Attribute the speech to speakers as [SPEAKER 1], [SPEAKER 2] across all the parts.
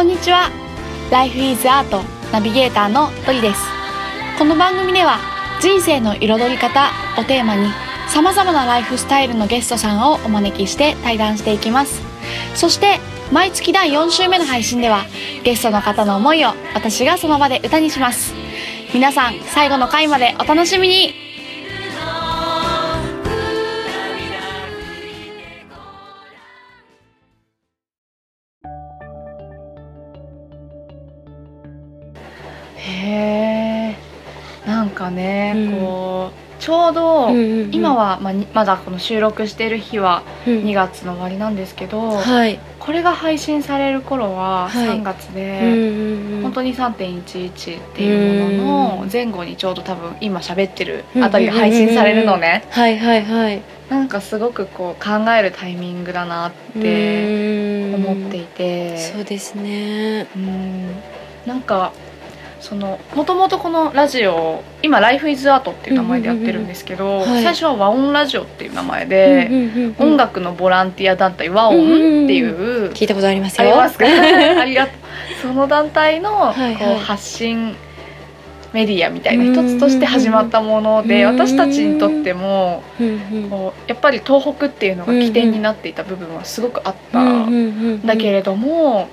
[SPEAKER 1] こんにちは。Life is Art ナビゲーターのトリです。この番組では人生の彩り方をテーマに様々なライフスタイルのゲストさんをお招きして対談していきます。そして毎月第4週目の配信ではゲストの方の思いを私がその場で歌にします。皆さん最後の回までお楽しみに。ちょうど、
[SPEAKER 2] うんうんうん。
[SPEAKER 1] 今は、まあにまだこの収録している日は
[SPEAKER 2] うん。
[SPEAKER 1] 2月の終わりなんですけど、
[SPEAKER 2] はい、
[SPEAKER 1] これが配信される頃は
[SPEAKER 2] はい。
[SPEAKER 1] 3月
[SPEAKER 2] うん
[SPEAKER 1] で、
[SPEAKER 2] うんうん、
[SPEAKER 1] 本当に3.11っていうものの前後にちょうど多分今喋ってるあたりが配信されるのね、
[SPEAKER 2] はいはいはい。
[SPEAKER 1] なんかすごくこう考えるタイミングだなって思っていて。
[SPEAKER 2] そうですね。
[SPEAKER 1] うん。なんかそのもともとこのラジオ今「Life is Art」っていう名前でやってるんですけど、最初は和音ラジオっていう名前で、音楽のボランティア団体和音っていう、
[SPEAKER 2] 聞いたことありますよ。
[SPEAKER 1] ありますか？ありがとう。その団体のこう発信メディアみたいな一つとして始まったもので
[SPEAKER 2] うん
[SPEAKER 1] 私たちにとってもこうやっぱり東北っていうのが起点になっていた部分はすごくあったん。だけれども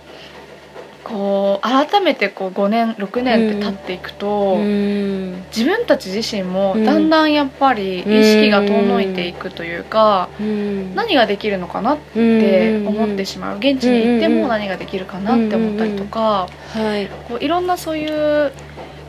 [SPEAKER 1] こう改めてこう5年6年って経っていくと
[SPEAKER 2] うん。
[SPEAKER 1] 自分たち自身も
[SPEAKER 2] うん。
[SPEAKER 1] だんだんやっぱり意識が遠のいていくというか
[SPEAKER 2] うん。
[SPEAKER 1] 何ができるのかなっ
[SPEAKER 2] って
[SPEAKER 1] 思ってしまう。現地に行っても何ができるかなって思ったりとか
[SPEAKER 2] はい。
[SPEAKER 1] こういろんなそういう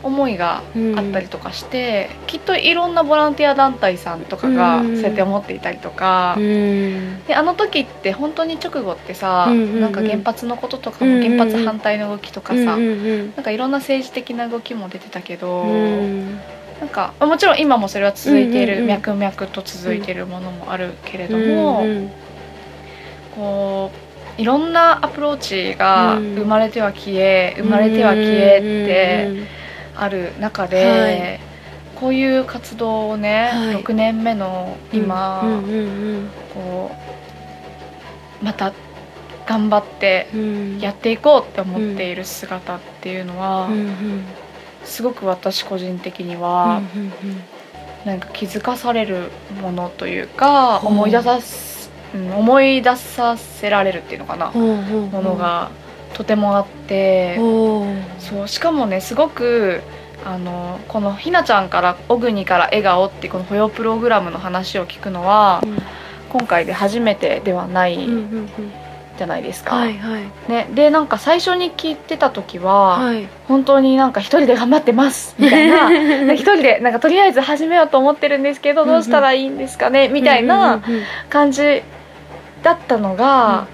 [SPEAKER 1] 思いがあったりとかして、きっといろんなボランティア団体さんとかが
[SPEAKER 2] うん。
[SPEAKER 1] そうやって思っていたりとか、
[SPEAKER 2] うん。
[SPEAKER 1] であの時って本当に直後ってさ、
[SPEAKER 2] うんうんうん。
[SPEAKER 1] なんか原発のこととか
[SPEAKER 2] うんうんうん。
[SPEAKER 1] も原発反対の動きとかさ、
[SPEAKER 2] うんうん
[SPEAKER 1] なんかいろんな政治的な動きも出てたけど、
[SPEAKER 2] うん。
[SPEAKER 1] なんかまあもちろん今もそれは続いている、
[SPEAKER 2] うんうんうん。
[SPEAKER 1] 脈々と続いているものもあるけれども、
[SPEAKER 2] うん
[SPEAKER 1] こういろんなアプローチが
[SPEAKER 2] うん。
[SPEAKER 1] 生まれては消え、生まれては消えってある中で、
[SPEAKER 2] はい。
[SPEAKER 1] こういう活動をね、
[SPEAKER 2] はい。
[SPEAKER 1] 6年目の今、
[SPEAKER 2] うんうん
[SPEAKER 1] こうまた頑張って
[SPEAKER 2] うん。うん
[SPEAKER 1] やっていこうって思っている姿っていうのは、
[SPEAKER 2] うんうん。
[SPEAKER 1] すごく私個人的に
[SPEAKER 2] うん
[SPEAKER 1] は、
[SPEAKER 2] うん。
[SPEAKER 1] なんか気づかされるものというか、
[SPEAKER 2] ほう
[SPEAKER 1] 思い出さす、うん思い出させられるっていうのかな、
[SPEAKER 2] ほうほうほう
[SPEAKER 1] ものがとてもあって、
[SPEAKER 2] ほ
[SPEAKER 1] そうしかもねすごくあのこのひなちゃんから「小国から笑顔」ってこの保養プログラムの話を聞くのは
[SPEAKER 2] ううん。
[SPEAKER 1] 今回で初めてではないじゃないですか。
[SPEAKER 2] はいはい。
[SPEAKER 1] ね、でなんか最初に聞いてた時は、
[SPEAKER 2] はい。
[SPEAKER 1] 本当になんか一人で頑張ってますみたいな。な一人でなんかとりあえず始めようと思ってるんですけどどうしたらいいんですかねみたいな感じだったのが、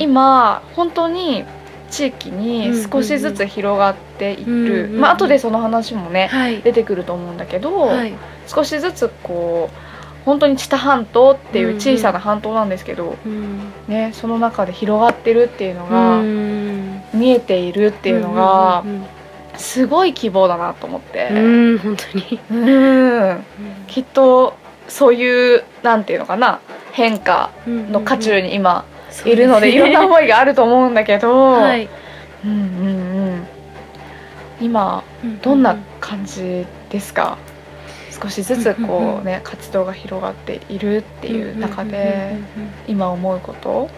[SPEAKER 1] 今本当に地域に少しずつ広がっている、
[SPEAKER 2] うんうん
[SPEAKER 1] まあ後でその話もね、
[SPEAKER 2] はい。
[SPEAKER 1] 出てくると思うんだけど、
[SPEAKER 2] はい。
[SPEAKER 1] 少しずつこう本当に知多半島っていう小さな半島なんですけど、
[SPEAKER 2] うん。
[SPEAKER 1] ね、その中で広がってるっていうのが、
[SPEAKER 2] うん。
[SPEAKER 1] 見えているっていうのが
[SPEAKER 2] うん
[SPEAKER 1] すごい希望だなと思って。
[SPEAKER 2] うん本当に。
[SPEAKER 1] うん。きっとそういうなんていうのかな変化の渦中に今いるのでいろんな思いがあると思うんだけど、
[SPEAKER 2] はい。
[SPEAKER 1] うんうんうん。今どんな感じですか？少しずつこうね活動が広がっているっていう中で今思うこと？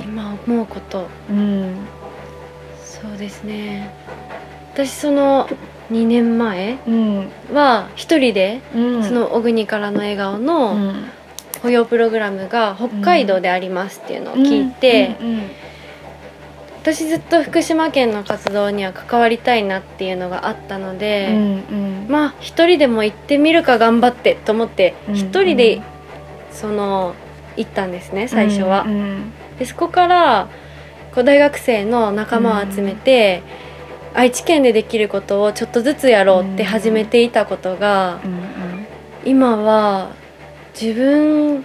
[SPEAKER 2] 今思うこと。
[SPEAKER 1] うん。
[SPEAKER 2] そうですね。私その2年前
[SPEAKER 1] うん。
[SPEAKER 2] は一人で
[SPEAKER 1] うん。
[SPEAKER 2] その小国からの笑顔
[SPEAKER 1] う
[SPEAKER 2] の
[SPEAKER 1] ん
[SPEAKER 2] 保養プログラムが北海道でありますっていうのを聞いて
[SPEAKER 1] うんうん
[SPEAKER 2] 私ずっと福島県の活動には関わりたいなっていうのがあったの
[SPEAKER 1] うん
[SPEAKER 2] で、
[SPEAKER 1] うん。
[SPEAKER 2] まあ一人でも行ってみるか頑張ってと思って
[SPEAKER 1] うん
[SPEAKER 2] 一人でその行ったんですね最初は。
[SPEAKER 1] う。ん
[SPEAKER 2] でそこからこう大学生の仲間を集めて、愛知県でできることをちょっとずつやろうって始めていたことが、
[SPEAKER 1] うん。
[SPEAKER 2] 今は自分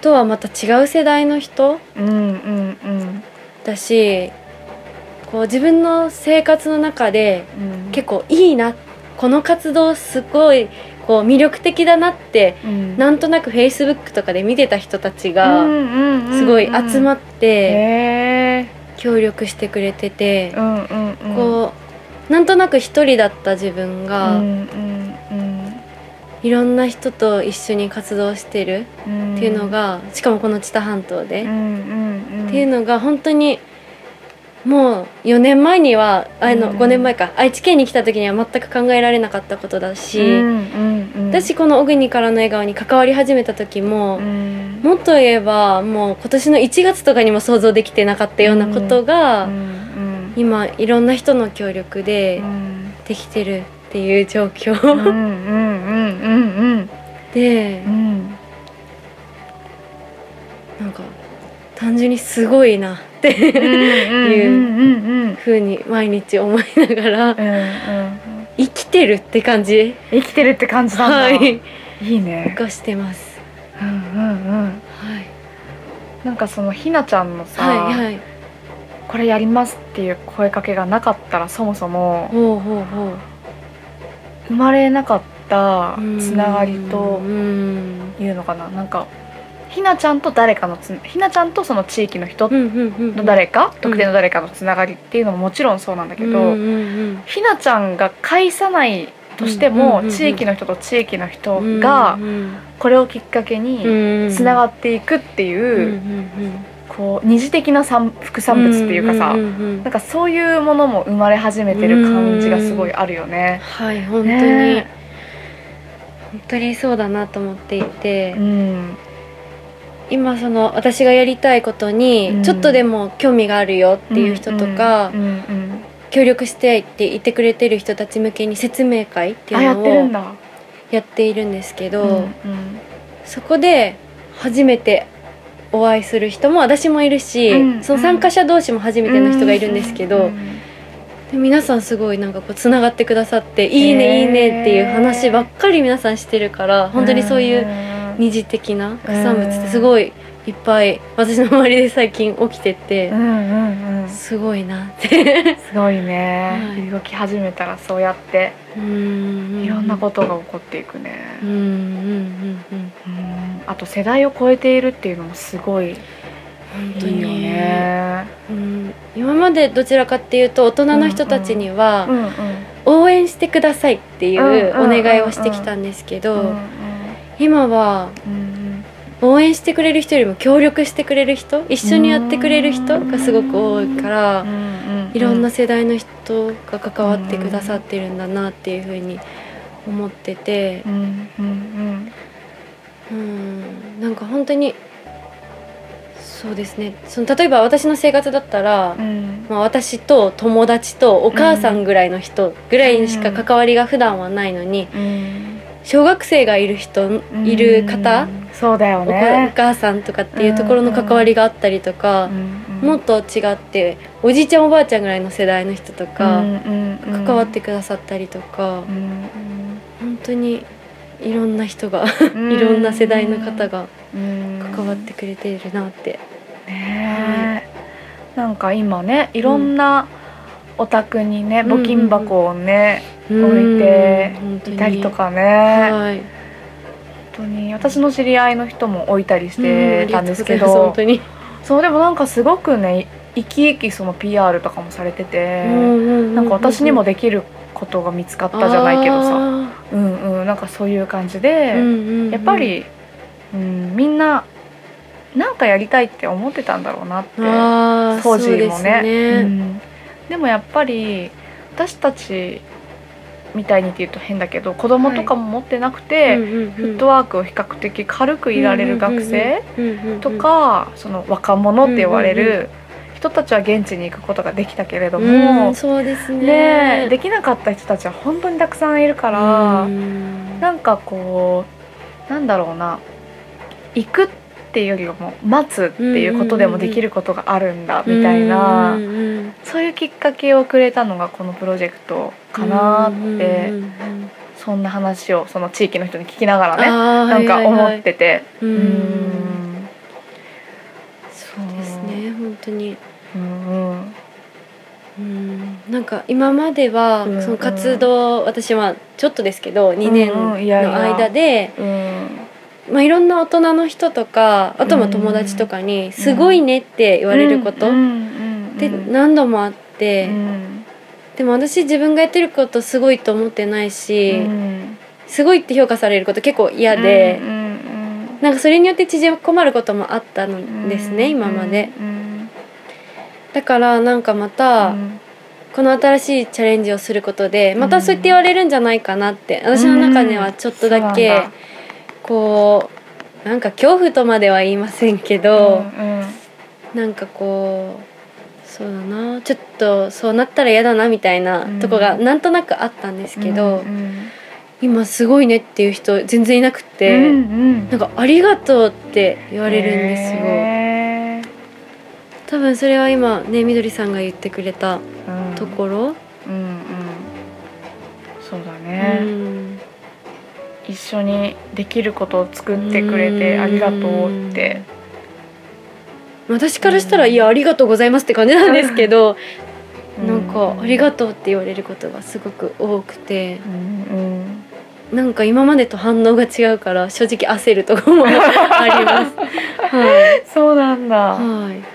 [SPEAKER 2] とはまた違う世代の人
[SPEAKER 1] うんうんうん
[SPEAKER 2] だしこう自分の生活の中で
[SPEAKER 1] うん。
[SPEAKER 2] 結構いいなこの活動すごいこう魅力的だなって
[SPEAKER 1] うん。
[SPEAKER 2] なんとなくフェイスブックとかで見てた人たちがすごい集まって、協力してくれてて、
[SPEAKER 1] うんうんうん。
[SPEAKER 2] こうなんとなく一人だった自分が、
[SPEAKER 1] うんうん
[SPEAKER 2] いろんな人と一緒に活動してる
[SPEAKER 1] うん。
[SPEAKER 2] っていうのが、しかもこの知多半島で、っていうのが本当にもう4年前にはあの、
[SPEAKER 1] うん。
[SPEAKER 2] 5年前か。愛知県に来た時には全く考えられなかったことだし、私この「小国からの笑顔」に関わり始めた時も、
[SPEAKER 1] うん。
[SPEAKER 2] もっと言えばもう今年の1月とかにも想像できてなかったようなことが、今いろんな人の協力で
[SPEAKER 1] うん。
[SPEAKER 2] できてるっていう状況、で
[SPEAKER 1] うん。うん
[SPEAKER 2] なんか単純にすごいなって
[SPEAKER 1] うんう
[SPEAKER 2] ふうに毎日思いながら
[SPEAKER 1] うんうん。
[SPEAKER 2] 生きてるって感じ。
[SPEAKER 1] 生きてるって感じなんだ、
[SPEAKER 2] はい。
[SPEAKER 1] いいね。
[SPEAKER 2] がしてます。
[SPEAKER 1] うんうんうん。
[SPEAKER 2] はい。
[SPEAKER 1] なんかそのひなちゃんのさ、
[SPEAKER 2] はいはい。
[SPEAKER 1] これやりますっていう声かけがなかったらそもそも生まれなかったつながりと
[SPEAKER 2] うん
[SPEAKER 1] いうのかな。なんかひなちゃんと誰かのつひなちゃんとその地域の人の誰か、特定の誰かのつながりっていうのももちろんそうなんだけど、ひなちゃんが返さないとしても、地域の人と地域の人
[SPEAKER 2] うん
[SPEAKER 1] が
[SPEAKER 2] うん。
[SPEAKER 1] これをきっかけにつなが
[SPEAKER 2] っ
[SPEAKER 1] っていくっていう、こう二次的な産副産物っていうかさ、なんかそういうものも生まれ始めてる感じがすごいあるよね。
[SPEAKER 2] はい本当に、
[SPEAKER 1] ね
[SPEAKER 2] 本当にそうだなと思っていて、
[SPEAKER 1] うん。
[SPEAKER 2] 今その私がやりたいことに
[SPEAKER 1] うん。
[SPEAKER 2] ちょっとでも興味があるよっていう人とか、
[SPEAKER 1] うんうん
[SPEAKER 2] 協力してって言ってくれてる人たち向けに説明会っていうのを。やっているんですけど、
[SPEAKER 1] うん
[SPEAKER 2] そこで初めてお会いする人も私もいるし、
[SPEAKER 1] うん
[SPEAKER 2] その参加者同士も初めての人がいるんですけど、
[SPEAKER 1] うん
[SPEAKER 2] で皆さんすごいなんかこうつながってくださって「いいねいいね」っていう話ばっかり皆さんしてるから本当にそういう二次的な副産物ってすごいいっぱい私の周りで最近起きてて
[SPEAKER 1] うんうんうん。
[SPEAKER 2] すごいなって。
[SPEAKER 1] すごいね、
[SPEAKER 2] はい。
[SPEAKER 1] 動き始めたらそうやって
[SPEAKER 2] うん。
[SPEAKER 1] いろんなことが起こっていくね、
[SPEAKER 2] うんうんうんうん。
[SPEAKER 1] うん。あと世代を超えているっていうのもすごい
[SPEAKER 2] 本当に。
[SPEAKER 1] ね。
[SPEAKER 2] うん。今までどちらかっていうと大人の人たちには
[SPEAKER 1] うんうん
[SPEAKER 2] 応援してくださいっていうお願いをしてきたんですけ
[SPEAKER 1] うん
[SPEAKER 2] ど今は
[SPEAKER 1] うん
[SPEAKER 2] 応援してくれる人よりも協力してくれる人一緒にやってくれる人がすごく多いから
[SPEAKER 1] うんうん
[SPEAKER 2] いろんな世代の人が関わってくださってるんだなっていうふうに思ってて。
[SPEAKER 1] うんうん。
[SPEAKER 2] うん。なんか本当にそうですね。その例えば私の生活だったら
[SPEAKER 1] うん。うん
[SPEAKER 2] まあ、私と友達とお母さんぐらいの人ぐらいにしか関わりが普段はないのに
[SPEAKER 1] うん。
[SPEAKER 2] 小学生がいる人いる方
[SPEAKER 1] うんそうだよ
[SPEAKER 2] お子お
[SPEAKER 1] ね
[SPEAKER 2] 母さんとかっていうところの関わりがあったりとかもっと違っておじいちゃんおばあちゃんぐらいの世代の人とか関わってくださったりとか本当にいろんな人が いろんな世代の方が関わってくれているなって
[SPEAKER 1] ねえなんか今ねいろんなお宅にね
[SPEAKER 2] ん
[SPEAKER 1] 募金箱をね
[SPEAKER 2] うん
[SPEAKER 1] 置いていたりとかね。
[SPEAKER 2] はい。
[SPEAKER 1] 本当に。私の知り合いの人も置いたりし
[SPEAKER 2] うん
[SPEAKER 1] てたんですけど。そうでもなんかすごくね生き生きその PR とかもされててなんか私にも
[SPEAKER 2] で
[SPEAKER 1] できることが見つかったじゃないけどさ。うんうん。なんかそういう感じでやっぱりうんみんななんかやりたいって思ってたんだろうなって当時もね。
[SPEAKER 2] ね。
[SPEAKER 1] うん。でもやっぱり私たちみたいにって言うと変だけど子供とかも持ってなくて、フットワークを比較的軽くいられる学生とか、その若者って呼ばれる人たちは現地に行くことができたけれども、
[SPEAKER 2] うんそうですね。
[SPEAKER 1] ねできなかった人たちは本当にたくさんいるから、
[SPEAKER 2] うん。
[SPEAKER 1] なんかこうなんだろうな行くっていうよりも待つっていうことでもできることがあるんだみたいな、
[SPEAKER 2] うんうん
[SPEAKER 1] そういうきっかけをくれたのがこのプロジェクトかなって、
[SPEAKER 2] うんうんうん
[SPEAKER 1] そんな話をその地域の人に聞きながらねなんか思
[SPEAKER 2] はいはいはい。
[SPEAKER 1] ってて。
[SPEAKER 2] う
[SPEAKER 1] うん。
[SPEAKER 2] んそうですね本当に。
[SPEAKER 1] うんうん。
[SPEAKER 2] うん。なんか今までは
[SPEAKER 1] うん
[SPEAKER 2] その活動私はちょっとですけど2年の間で
[SPEAKER 1] うん
[SPEAKER 2] まあいろんな大人の人とかあとも友達とかに「すごいね」って言われることっ
[SPEAKER 1] うん。うん。
[SPEAKER 2] で何度もあって、でも私自分がやってることすごいと思ってないし、すごいって評価されること結構嫌で、なんかそれによって縮こまることもあったんですね、今まで。だからなん。かまた、この新しいチャレンジをすることで。またそう言って言われるんじゃないかなって私の中ではちょっとだけこうなんか恐怖とまでは言いませんけど、なんかこうそうだなちょっとそうなったら嫌だなみたいなとこがなんとなくあったんですけど、今すごいねっていう人全然いなくて、うんうん、なんか「ありがとう」って言われるんですよ。多分それは今ねみどりさんが言ってくれたところ、うん、うんうん。
[SPEAKER 1] そうだね、うん、一緒にできることを作ってくれてありがとうって。
[SPEAKER 2] 私からしたら「いやありがとうございます」って感じなんですけどなんか「ありがとう」って言われることがすごく多くて、なんか今までと反応が違うから正直焦るとこもあります。
[SPEAKER 1] はい、そうなんだ。
[SPEAKER 2] はい。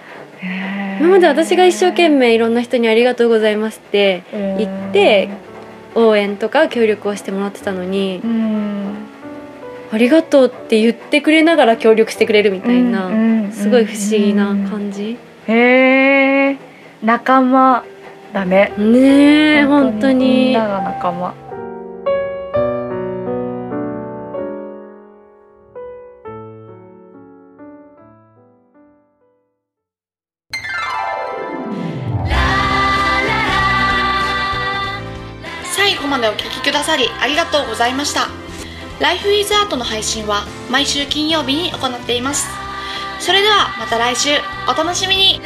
[SPEAKER 2] 今まで私が一生懸命いろんな人に「ありがとうございます」って言って応援とか協力をしてもらってたのに「ありがとう」って言ってくれながら協力してくれるみたいなすごい不思議な感じ。
[SPEAKER 1] へえ仲間だね。
[SPEAKER 2] ねえ本当に。みん
[SPEAKER 1] なが仲間。くださりありがとうございました。Life is Art の配信は毎週金曜日に行っています。それではまた来週お楽しみに